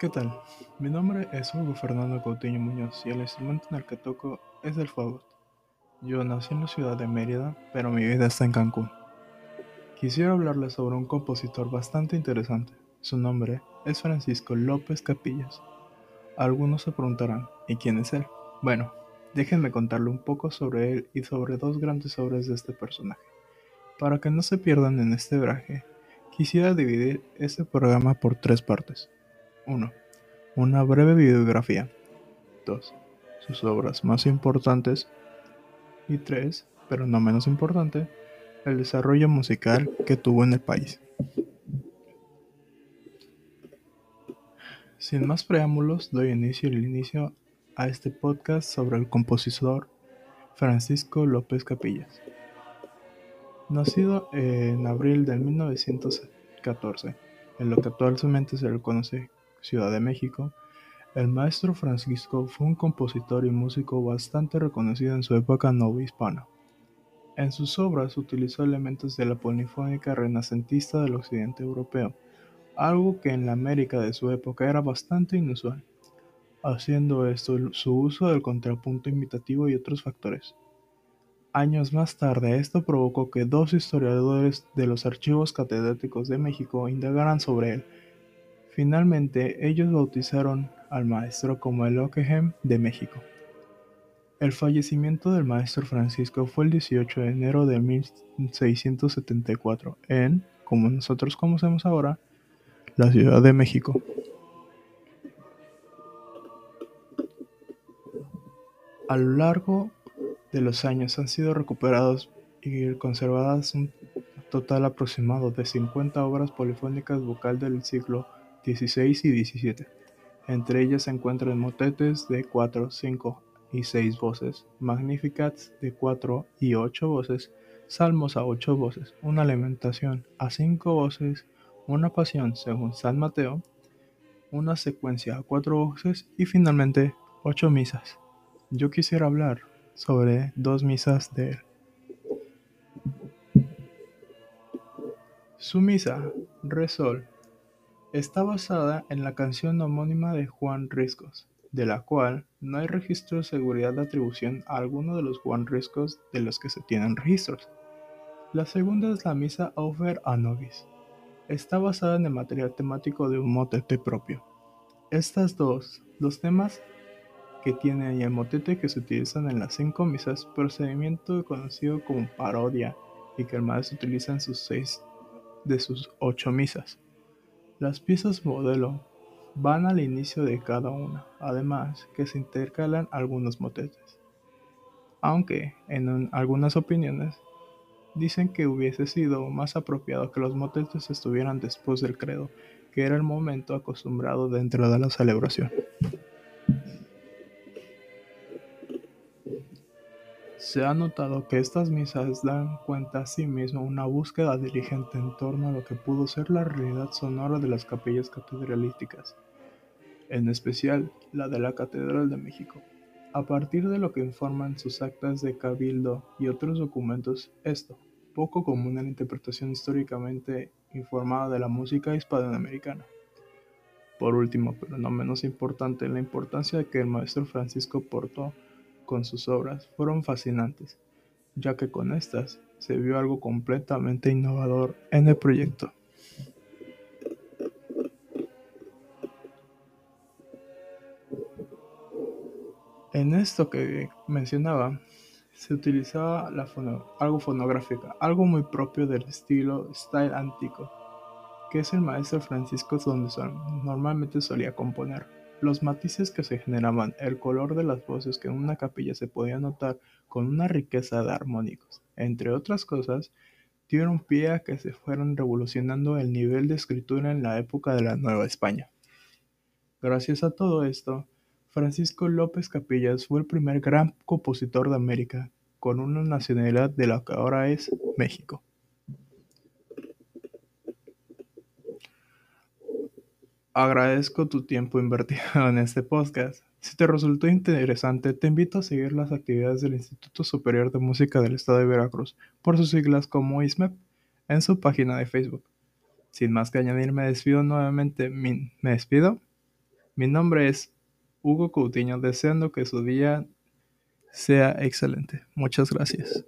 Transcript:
¿Qué tal? Mi nombre es Hugo Fernando Coutinho Muñoz y el instrumento en el que toco es el fagot. Yo nací en la ciudad de Mérida, pero mi vida está en Cancún. Quisiera hablarles sobre un compositor bastante interesante. Su nombre es Francisco López Capillas. Algunos se preguntarán, ¿y quién es él? Bueno, déjenme contarle un poco sobre él y sobre dos grandes obras de este personaje. Para que no se pierdan en este viaje, quisiera dividir este programa por tres partes. 1. Una breve bibliografía. 2. Sus obras más importantes. Y 3, pero no menos importante, el desarrollo musical que tuvo en el país. Sin más preámbulos, doy inicio el inicio a este podcast sobre el compositor Francisco López Capillas. Nacido en abril de 1914, en lo que actualmente se le conoce Ciudad de México, el maestro Francisco fue un compositor y músico bastante reconocido en su época novohispana. En sus obras utilizó elementos de la polifónica renacentista del occidente europeo, algo que en la América de su época era bastante inusual, haciendo esto su uso del contrapunto imitativo y otros factores. Años más tarde, esto provocó que dos historiadores de los archivos catedráticos de México indagaran sobre él, Finalmente, ellos bautizaron al maestro como el Ockeghem de México. El fallecimiento del maestro Francisco fue el 18 de enero de 1674 en, como nosotros conocemos ahora, la Ciudad de México. A lo largo de los años han sido recuperados y conservadas un total aproximado de 50 obras polifónicas vocal del siglo 16 y 17. Entre ellas se encuentran motetes de 4, 5 y 6 voces, magnificats de 4 y 8 voces, salmos a 8 voces, una lamentación a 5 voces, una pasión según San Mateo, una secuencia a 4 voces y finalmente 8 misas. Yo quisiera hablar sobre dos misas de él. Su misa, Re Sol, Está basada en la canción homónima de Juan Riscos, de la cual no hay registro de seguridad de atribución a alguno de los Juan Riscos de los que se tienen registros. La segunda es la misa Offer a Nobis. Está basada en el material temático de un motete propio. Estas dos, los temas que tiene el motete que se utilizan en las cinco misas, procedimiento conocido como parodia y que el maestro utiliza en sus seis de sus ocho misas. Las piezas modelo van al inicio de cada una, además que se intercalan algunos motetes. Aunque, en algunas opiniones, dicen que hubiese sido más apropiado que los motetes estuvieran después del credo, que era el momento acostumbrado dentro de la celebración. Se ha notado que estas misas dan cuenta a sí mismo una búsqueda diligente en torno a lo que pudo ser la realidad sonora de las capillas catedralísticas, en especial la de la Catedral de México. A partir de lo que informan sus actas de cabildo y otros documentos, esto, poco común en la interpretación históricamente informada de la música hispanoamericana. Por último, pero no menos importante, la importancia de que el maestro Francisco Porto con sus obras fueron fascinantes, ya que con estas se vio algo completamente innovador en el proyecto. En esto que mencionaba, se utilizaba algo fonográfica, algo muy propio del estilo style antico, que es el maestro Francisco donde normalmente solía componer. Los matices que se generaban, el color de las voces que en una capilla se podía notar con una riqueza de armónicos, entre otras cosas, dieron pie a que se fueran revolucionando el nivel de escritura en la época de la Nueva España. Gracias a todo esto, Francisco López Capillas fue el primer gran compositor de América con una nacionalidad de la que ahora es México. Agradezco tu tiempo invertido en este podcast. Si te resultó interesante, te invito a seguir las actividades del Instituto Superior de Música del Estado de Veracruz, por sus siglas como ISMEP, en su página de Facebook. Sin más que añadir, me despido nuevamente. Me despido. Mi nombre es Hugo Coutinho, deseando que su día sea excelente. Muchas gracias.